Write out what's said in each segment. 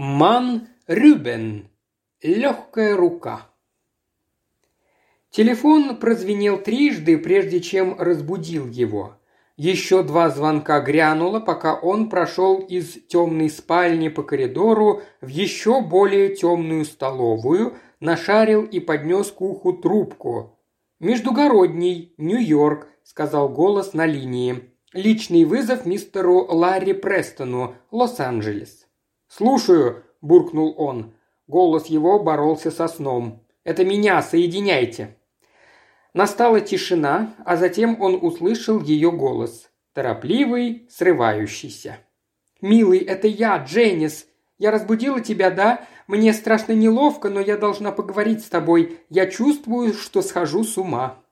Ман Рюбен. Легкая рука. Телефон прозвенел трижды, прежде чем разбудил его. Еще два звонка грянуло, пока он прошел из темной спальни по коридору в еще более темную столовую, нашарил и поднес к уху трубку. «Междугородний, Нью-Йорк», — сказал голос на линии. «Личный вызов мистеру Ларри Престону, Лос-Анджелес». «Слушаю», – буркнул он. Голос его боролся со сном. «Это меня, соединяйте». Настала тишина, а затем он услышал ее голос. Торопливый, срывающийся. «Милый, это я, Дженнис. Я разбудила тебя, да? Мне страшно неловко, но я должна поговорить с тобой. Я чувствую, что схожу с ума».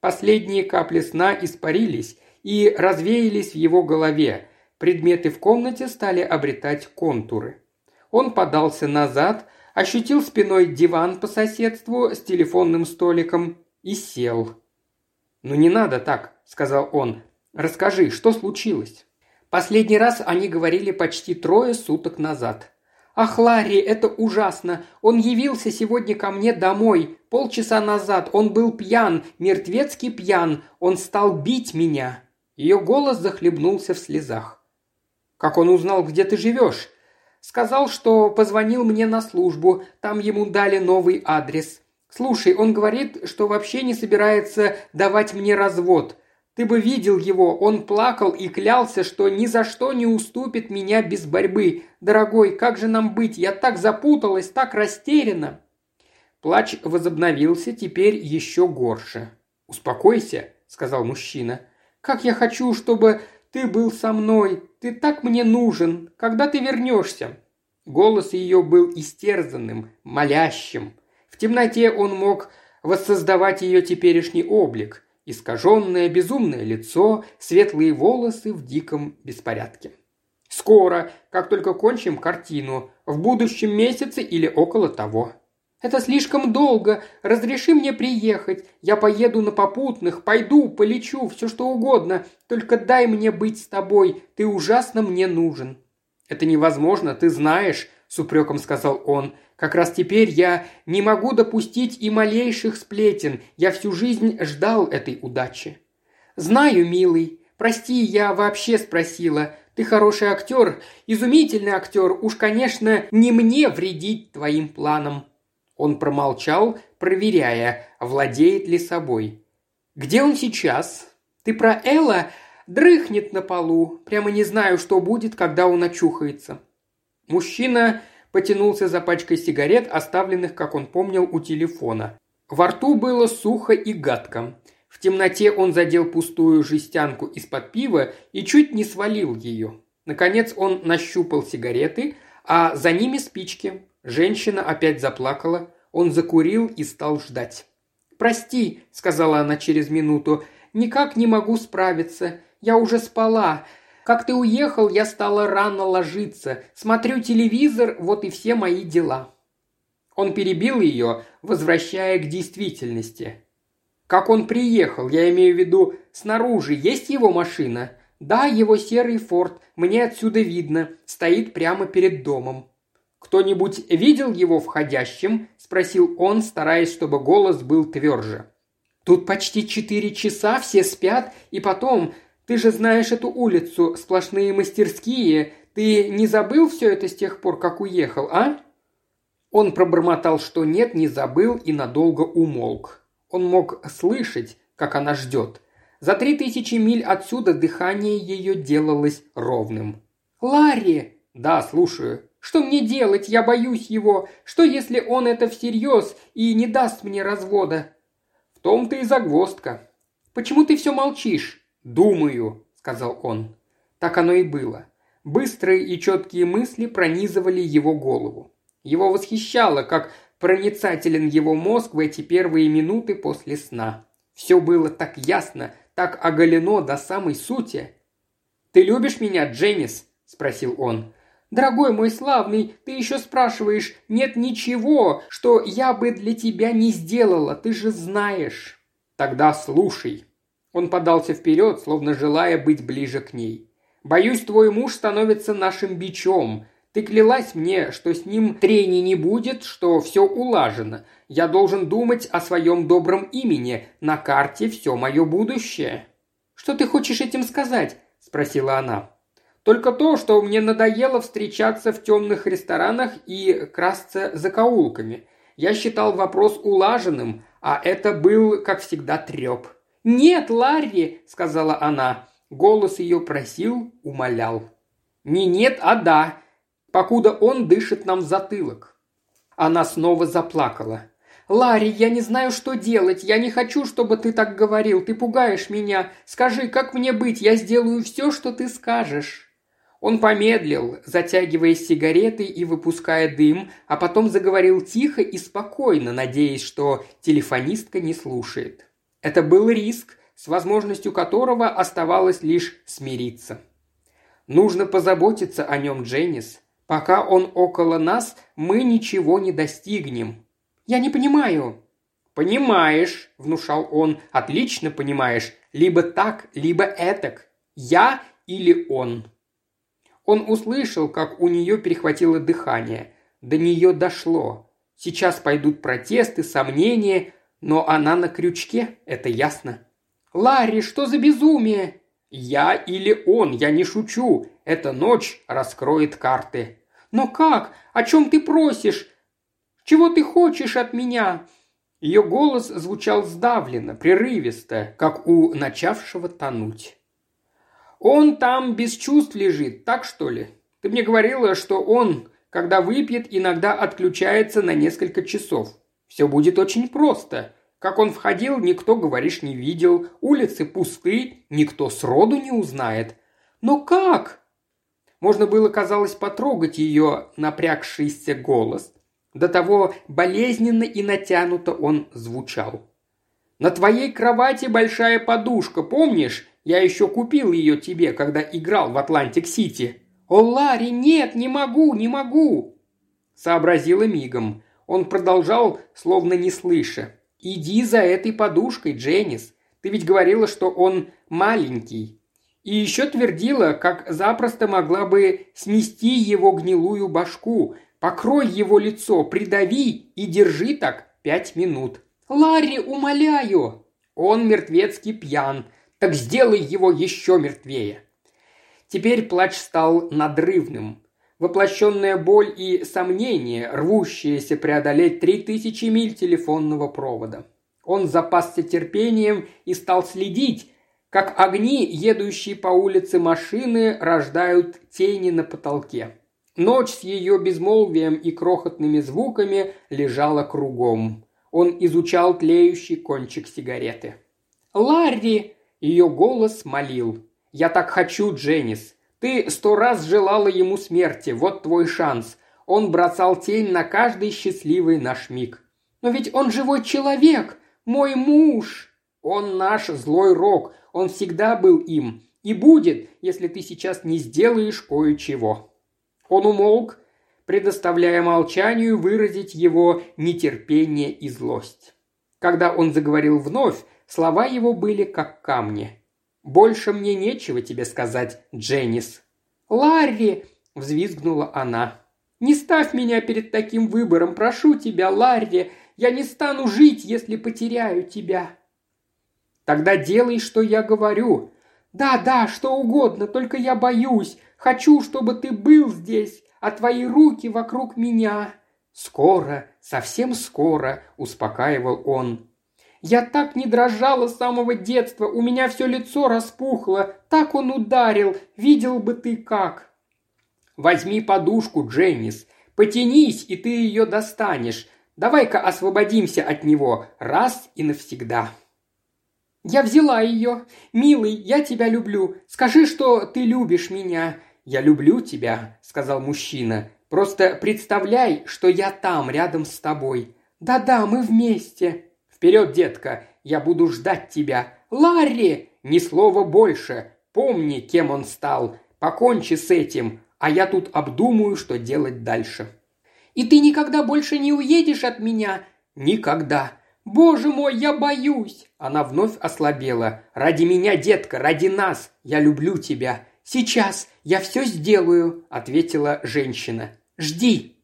Последние капли сна испарились и развеялись в его голове, Предметы в комнате стали обретать контуры. Он подался назад, ощутил спиной диван по соседству с телефонным столиком и сел. «Ну не надо так», – сказал он. «Расскажи, что случилось?» Последний раз они говорили почти трое суток назад. «Ах, Ларри, это ужасно! Он явился сегодня ко мне домой. Полчаса назад он был пьян, мертвецкий пьян. Он стал бить меня». Ее голос захлебнулся в слезах. «Как он узнал, где ты живешь?» «Сказал, что позвонил мне на службу, там ему дали новый адрес. Слушай, он говорит, что вообще не собирается давать мне развод. Ты бы видел его, он плакал и клялся, что ни за что не уступит меня без борьбы. Дорогой, как же нам быть? Я так запуталась, так растеряна». Плач возобновился, теперь еще горше. «Успокойся», — сказал мужчина. «Как я хочу, чтобы ты был со мной, ты так мне нужен, когда ты вернешься?» Голос ее был истерзанным, молящим. В темноте он мог воссоздавать ее теперешний облик, искаженное безумное лицо, светлые волосы в диком беспорядке. «Скоро, как только кончим картину, в будущем месяце или около того», это слишком долго. Разреши мне приехать. Я поеду на попутных, пойду, полечу, все что угодно. Только дай мне быть с тобой. Ты ужасно мне нужен». «Это невозможно, ты знаешь», – с упреком сказал он. «Как раз теперь я не могу допустить и малейших сплетен. Я всю жизнь ждал этой удачи». «Знаю, милый. Прости, я вообще спросила. Ты хороший актер, изумительный актер. Уж, конечно, не мне вредить твоим планам». Он промолчал, проверяя, владеет ли собой. «Где он сейчас?» «Ты про Элла?» «Дрыхнет на полу. Прямо не знаю, что будет, когда он очухается». Мужчина потянулся за пачкой сигарет, оставленных, как он помнил, у телефона. Во рту было сухо и гадко. В темноте он задел пустую жестянку из-под пива и чуть не свалил ее. Наконец он нащупал сигареты, а за ними спички. Женщина опять заплакала, он закурил и стал ждать. «Прости», — сказала она через минуту, — «никак не могу справиться. Я уже спала. Как ты уехал, я стала рано ложиться. Смотрю телевизор, вот и все мои дела». Он перебил ее, возвращая к действительности. «Как он приехал, я имею в виду, снаружи есть его машина?» «Да, его серый форт, мне отсюда видно, стоит прямо перед домом. «Кто-нибудь видел его входящим?» – спросил он, стараясь, чтобы голос был тверже. «Тут почти четыре часа, все спят, и потом, ты же знаешь эту улицу, сплошные мастерские. Ты не забыл все это с тех пор, как уехал, а?» Он пробормотал, что нет, не забыл и надолго умолк. Он мог слышать, как она ждет. За три тысячи миль отсюда дыхание ее делалось ровным. «Ларри!» «Да, слушаю», что мне делать? Я боюсь его. Что, если он это всерьез и не даст мне развода?» «В том-то и загвоздка». «Почему ты все молчишь?» «Думаю», — сказал он. Так оно и было. Быстрые и четкие мысли пронизывали его голову. Его восхищало, как проницателен его мозг в эти первые минуты после сна. Все было так ясно, так оголено до самой сути. «Ты любишь меня, Дженнис?» – спросил он. Дорогой мой славный, ты еще спрашиваешь, нет ничего, что я бы для тебя не сделала, ты же знаешь. Тогда слушай. Он подался вперед, словно желая быть ближе к ней. Боюсь, твой муж становится нашим бичом. Ты клялась мне, что с ним трений не будет, что все улажено. Я должен думать о своем добром имени. На карте все мое будущее». «Что ты хочешь этим сказать?» – спросила она. «Только то, что мне надоело встречаться в темных ресторанах и красться закоулками. Я считал вопрос улаженным, а это был, как всегда, треп». «Нет, Ларри!» – сказала она. Голос ее просил, умолял. «Не нет, а да покуда он дышит нам в затылок». Она снова заплакала. «Ларри, я не знаю, что делать. Я не хочу, чтобы ты так говорил. Ты пугаешь меня. Скажи, как мне быть? Я сделаю все, что ты скажешь». Он помедлил, затягиваясь сигаретой и выпуская дым, а потом заговорил тихо и спокойно, надеясь, что телефонистка не слушает. Это был риск, с возможностью которого оставалось лишь смириться. «Нужно позаботиться о нем, Дженнис. Пока он около нас, мы ничего не достигнем. Я не понимаю. Понимаешь, внушал он, отлично понимаешь. Либо так, либо этак. Я или он. Он услышал, как у нее перехватило дыхание. До нее дошло. Сейчас пойдут протесты, сомнения, но она на крючке, это ясно. «Ларри, что за безумие?» «Я или он, я не шучу. Эта ночь раскроет карты». «Но как? О чем ты просишь? Чего ты хочешь от меня?» Ее голос звучал сдавленно, прерывисто, как у начавшего тонуть. «Он там без чувств лежит, так что ли? Ты мне говорила, что он, когда выпьет, иногда отключается на несколько часов. Все будет очень просто. Как он входил, никто, говоришь, не видел. Улицы пусты, никто сроду не узнает. Но как? Можно было, казалось, потрогать ее напрягшийся голос. До того болезненно и натянуто он звучал. «На твоей кровати большая подушка, помнишь? Я еще купил ее тебе, когда играл в Атлантик-Сити». «О, Ларри, нет, не могу, не могу!» Сообразила мигом. Он продолжал, словно не слыша. «Иди за этой подушкой, Дженнис. Ты ведь говорила, что он маленький». И еще твердила, как запросто могла бы снести его гнилую башку. «Покрой его лицо, придави и держи так пять минут». «Ларри, умоляю!» «Он мертвецкий пьян. Так сделай его еще мертвее». Теперь плач стал надрывным. Воплощенная боль и сомнение, рвущиеся преодолеть три тысячи миль телефонного провода. Он запасся терпением и стал следить, как огни, едущие по улице машины, рождают тени на потолке. Ночь с ее безмолвием и крохотными звуками лежала кругом. Он изучал тлеющий кончик сигареты. «Ларри!» – ее голос молил. «Я так хочу, Дженнис. Ты сто раз желала ему смерти, вот твой шанс. Он бросал тень на каждый счастливый наш миг. Но ведь он живой человек, мой муж. Он наш злой рок, он всегда был им. И будет, если ты сейчас не сделаешь кое-чего. Он умолк, предоставляя молчанию выразить его нетерпение и злость. Когда он заговорил вновь, слова его были как камни. «Больше мне нечего тебе сказать, Дженнис». «Ларри!» – взвизгнула она. «Не ставь меня перед таким выбором, прошу тебя, Ларри! Я не стану жить, если потеряю тебя!» «Тогда делай, что я говорю!» «Да, да, что угодно, только я боюсь. Хочу, чтобы ты был здесь, а твои руки вокруг меня». «Скоро, совсем скоро», – успокаивал он. Я так не дрожала с самого детства, у меня все лицо распухло. Так он ударил, видел бы ты как. Возьми подушку, Дженнис. Потянись, и ты ее достанешь. Давай-ка освободимся от него раз и навсегда. Я взяла ее. Милый, я тебя люблю. Скажи, что ты любишь меня. Я люблю тебя, сказал мужчина. Просто представляй, что я там, рядом с тобой. Да-да, мы вместе. Вперед, детка, я буду ждать тебя. Ларри! Ни слова больше. Помни, кем он стал. Покончи с этим, а я тут обдумаю, что делать дальше. И ты никогда больше не уедешь от меня? Никогда. Боже мой, я боюсь. Она вновь ослабела. Ради меня, детка, ради нас. Я люблю тебя. «Сейчас, я все сделаю», – ответила женщина. «Жди».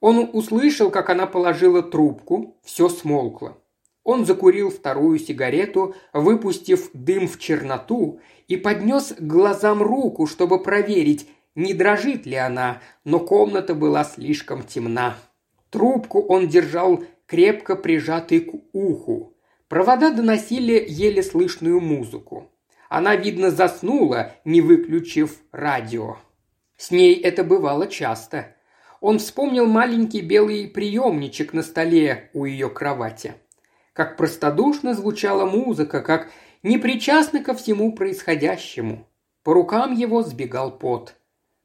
Он услышал, как она положила трубку, все смолкло. Он закурил вторую сигарету, выпустив дым в черноту, и поднес к глазам руку, чтобы проверить, не дрожит ли она, но комната была слишком темна. Трубку он держал крепко прижатой к уху. Провода доносили еле слышную музыку. Она, видно, заснула, не выключив радио. С ней это бывало часто. Он вспомнил маленький белый приемничек на столе у ее кровати. Как простодушно звучала музыка, как непричастно ко всему происходящему. По рукам его сбегал пот.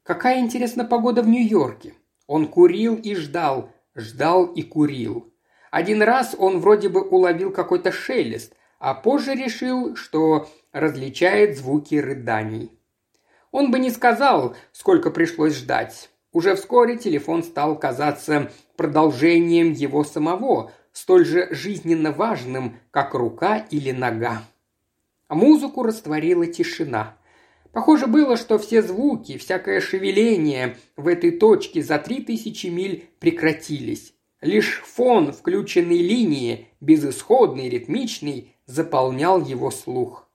Какая, интересна погода в Нью-Йорке. Он курил и ждал, ждал и курил. Один раз он вроде бы уловил какой-то шелест, а позже решил, что различает звуки рыданий. Он бы не сказал, сколько пришлось ждать. Уже вскоре телефон стал казаться продолжением его самого, столь же жизненно важным, как рука или нога. Музыку растворила тишина. Похоже было, что все звуки, всякое шевеление в этой точке за три тысячи миль прекратились. Лишь фон включенной линии, безысходный, ритмичный, заполнял его слух.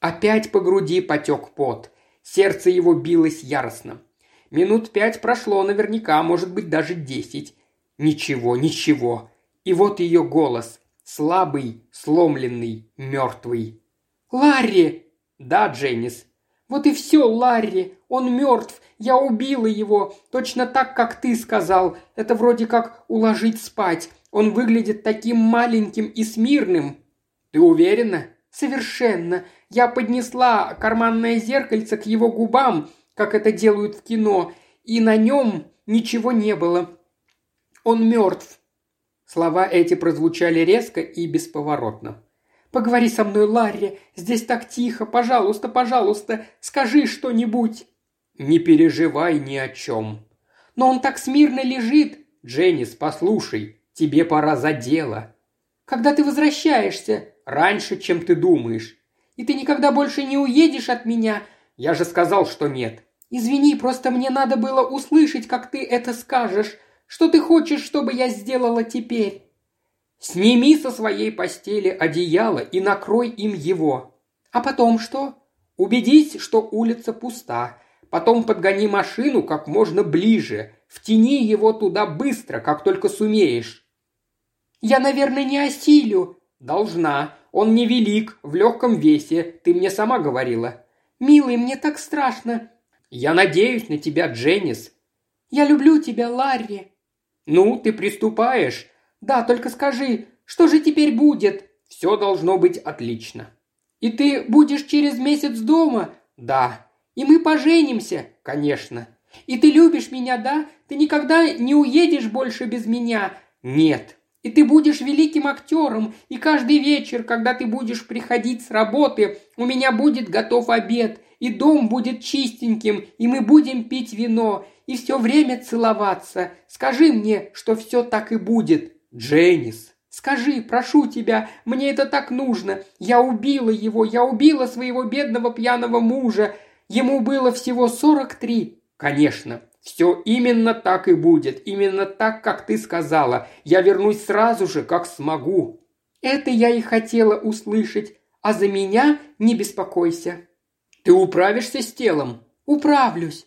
Опять по груди потек пот. Сердце его билось яростно. Минут пять прошло наверняка, может быть, даже десять. Ничего, ничего. И вот ее голос. Слабый, сломленный, мертвый. «Ларри!» «Да, Дженнис». «Вот и все, Ларри. Он мертв. Я убила его. Точно так, как ты сказал. Это вроде как уложить спать. Он выглядит таким маленьким и смирным». «Ты уверена?» «Совершенно. Я поднесла карманное зеркальце к его губам, как это делают в кино, и на нем ничего не было. Он мертв». Слова эти прозвучали резко и бесповоротно. «Поговори со мной, Ларри, здесь так тихо, пожалуйста, пожалуйста, скажи что-нибудь». «Не переживай ни о чем». «Но он так смирно лежит». «Дженнис, послушай, тебе пора за дело». «Когда ты возвращаешься?» «Раньше, чем ты думаешь». «И ты никогда больше не уедешь от меня?» «Я же сказал, что нет». «Извини, просто мне надо было услышать, как ты это скажешь. Что ты хочешь, чтобы я сделала теперь?» «Сними со своей постели одеяло и накрой им его». «А потом что?» «Убедись, что улица пуста. Потом подгони машину как можно ближе. Втяни его туда быстро, как только сумеешь». «Я, наверное, не осилю». «Должна. Он невелик, в легком весе. Ты мне сама говорила». «Милый, мне так страшно». «Я надеюсь на тебя, Дженнис». «Я люблю тебя, Ларри». «Ну, ты приступаешь?» «Да, только скажи, что же теперь будет?» «Все должно быть отлично». «И ты будешь через месяц дома?» «Да». «И мы поженимся?» «Конечно». «И ты любишь меня, да? Ты никогда не уедешь больше без меня?» «Нет». «И ты будешь великим актером, и каждый вечер, когда ты будешь приходить с работы, у меня будет готов обед, и дом будет чистеньким, и мы будем пить вино, и все время целоваться. Скажи мне, что все так и будет». «Дженнис!» «Скажи, прошу тебя, мне это так нужно. Я убила его, я убила своего бедного пьяного мужа. Ему было всего сорок три». «Конечно, все именно так и будет, именно так, как ты сказала. Я вернусь сразу же, как смогу». «Это я и хотела услышать. А за меня не беспокойся». «Ты управишься с телом?» «Управлюсь».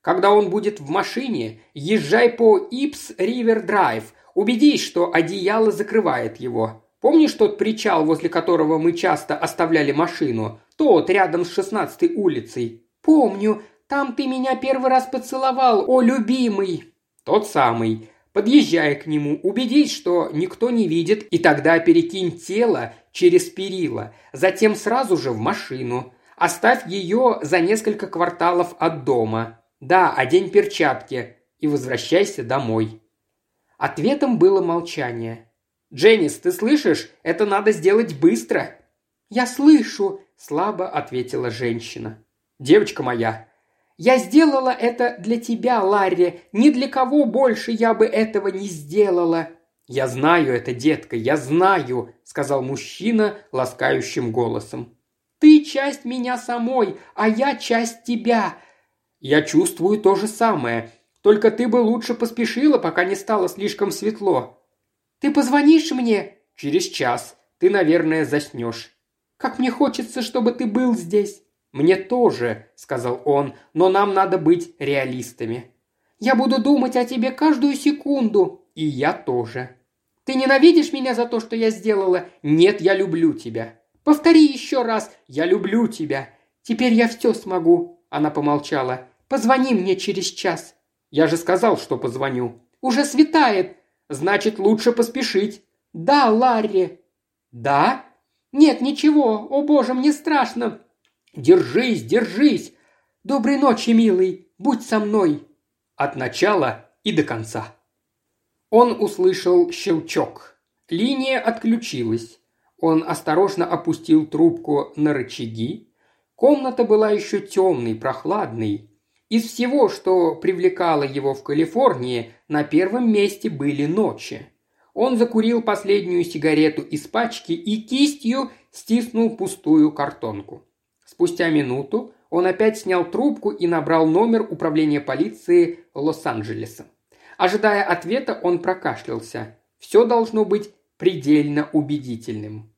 Когда он будет в машине, езжай по Ипс Ривер Драйв. Убедись, что одеяло закрывает его. Помнишь тот причал, возле которого мы часто оставляли машину? Тот, рядом с шестнадцатой улицей?» «Помню. Там ты меня первый раз поцеловал, о, любимый!» «Тот самый. Подъезжай к нему, убедись, что никто не видит, и тогда перекинь тело через перила, затем сразу же в машину. Оставь ее за несколько кварталов от дома. Да, одень перчатки и возвращайся домой». Ответом было молчание. «Дженнис, ты слышишь? Это надо сделать быстро!» «Я слышу!» – слабо ответила женщина. «Девочка моя!» «Я сделала это для тебя, Ларри. Ни для кого больше я бы этого не сделала!» «Я знаю это, детка, я знаю!» – сказал мужчина ласкающим голосом. Ты часть меня самой, а я часть тебя. Я чувствую то же самое. Только ты бы лучше поспешила, пока не стало слишком светло. Ты позвонишь мне? Через час. Ты, наверное, заснешь. Как мне хочется, чтобы ты был здесь. Мне тоже, сказал он, но нам надо быть реалистами. Я буду думать о тебе каждую секунду. И я тоже. Ты ненавидишь меня за то, что я сделала? Нет, я люблю тебя. Повтори еще раз. Я люблю тебя. Теперь я все смогу. Она помолчала. Позвони мне через час. Я же сказал, что позвоню. Уже светает. Значит, лучше поспешить. Да, Ларри. Да? Нет, ничего. О боже, мне страшно. Держись, держись. Доброй ночи, милый. Будь со мной. От начала и до конца. Он услышал щелчок. Линия отключилась. Он осторожно опустил трубку на рычаги. Комната была еще темной, прохладной. Из всего, что привлекало его в Калифорнии, на первом месте были ночи. Он закурил последнюю сигарету из пачки и кистью стиснул пустую картонку. Спустя минуту он опять снял трубку и набрал номер управления полиции Лос-Анджелеса. Ожидая ответа, он прокашлялся. Все должно быть предельно убедительным.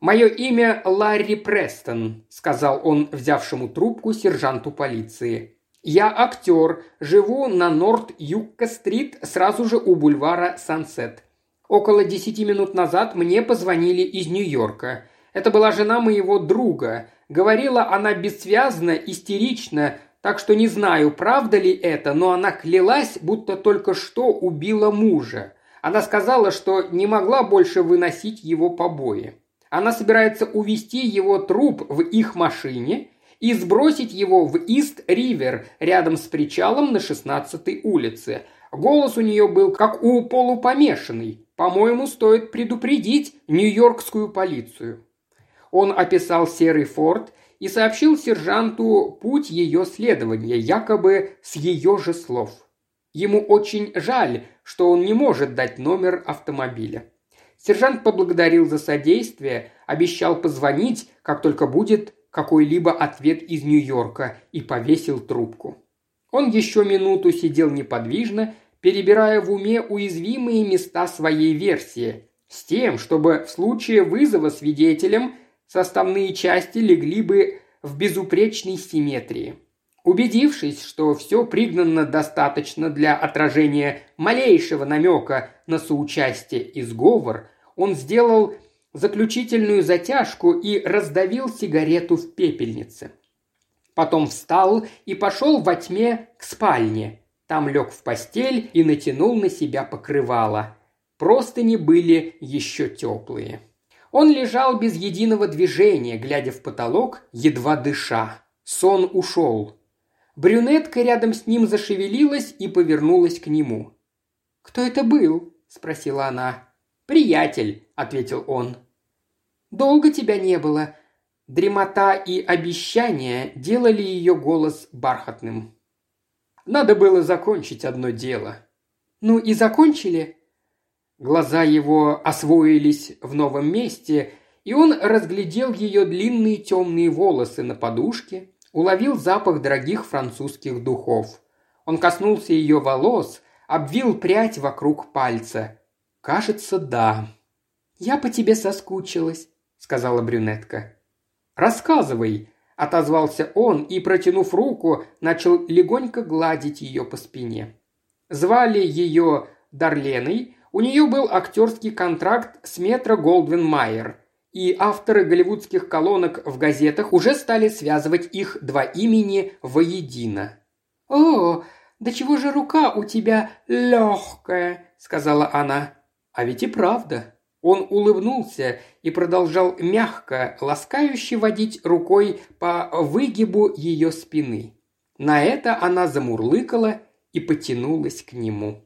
«Мое имя Ларри Престон», – сказал он взявшему трубку сержанту полиции. «Я актер, живу на Норт-Юкка-стрит, сразу же у бульвара Сансет. Около десяти минут назад мне позвонили из Нью-Йорка. Это была жена моего друга. Говорила она бессвязно, истерично, так что не знаю, правда ли это, но она клялась, будто только что убила мужа. Она сказала, что не могла больше выносить его побои. Она собирается увезти его труп в их машине и сбросить его в Ист-Ривер рядом с причалом на 16-й улице. Голос у нее был как у полупомешанной. По-моему, стоит предупредить нью-йоркскую полицию. Он описал серый форт и сообщил сержанту путь ее следования, якобы с ее же слов. Ему очень жаль, что он не может дать номер автомобиля. Сержант поблагодарил за содействие, обещал позвонить, как только будет какой-либо ответ из Нью-Йорка, и повесил трубку. Он еще минуту сидел неподвижно, перебирая в уме уязвимые места своей версии, с тем, чтобы в случае вызова свидетелем составные части легли бы в безупречной симметрии. Убедившись, что все пригнано достаточно для отражения малейшего намека на соучастие и сговор, он сделал заключительную затяжку и раздавил сигарету в пепельнице. Потом встал и пошел во тьме к спальне. Там лег в постель и натянул на себя покрывало. Простыни были еще теплые. Он лежал без единого движения, глядя в потолок, едва дыша. Сон ушел. Брюнетка рядом с ним зашевелилась и повернулась к нему. «Кто это был?» – спросила она. «Приятель», – ответил он. «Долго тебя не было». Дремота и обещания делали ее голос бархатным. «Надо было закончить одно дело». «Ну и закончили?» Глаза его освоились в новом месте, и он разглядел ее длинные темные волосы на подушке, уловил запах дорогих французских духов. Он коснулся ее волос, обвил прядь вокруг пальца. «Кажется, да». «Я по тебе соскучилась», — сказала брюнетка. «Рассказывай», — отозвался он и, протянув руку, начал легонько гладить ее по спине. Звали ее Дарленой, у нее был актерский контракт с Метро Голдвин Майер, и авторы голливудских колонок в газетах уже стали связывать их два имени воедино. «О, да чего же рука у тебя легкая?» – сказала она. А ведь и правда. Он улыбнулся и продолжал мягко, ласкающе водить рукой по выгибу ее спины. На это она замурлыкала и потянулась к нему.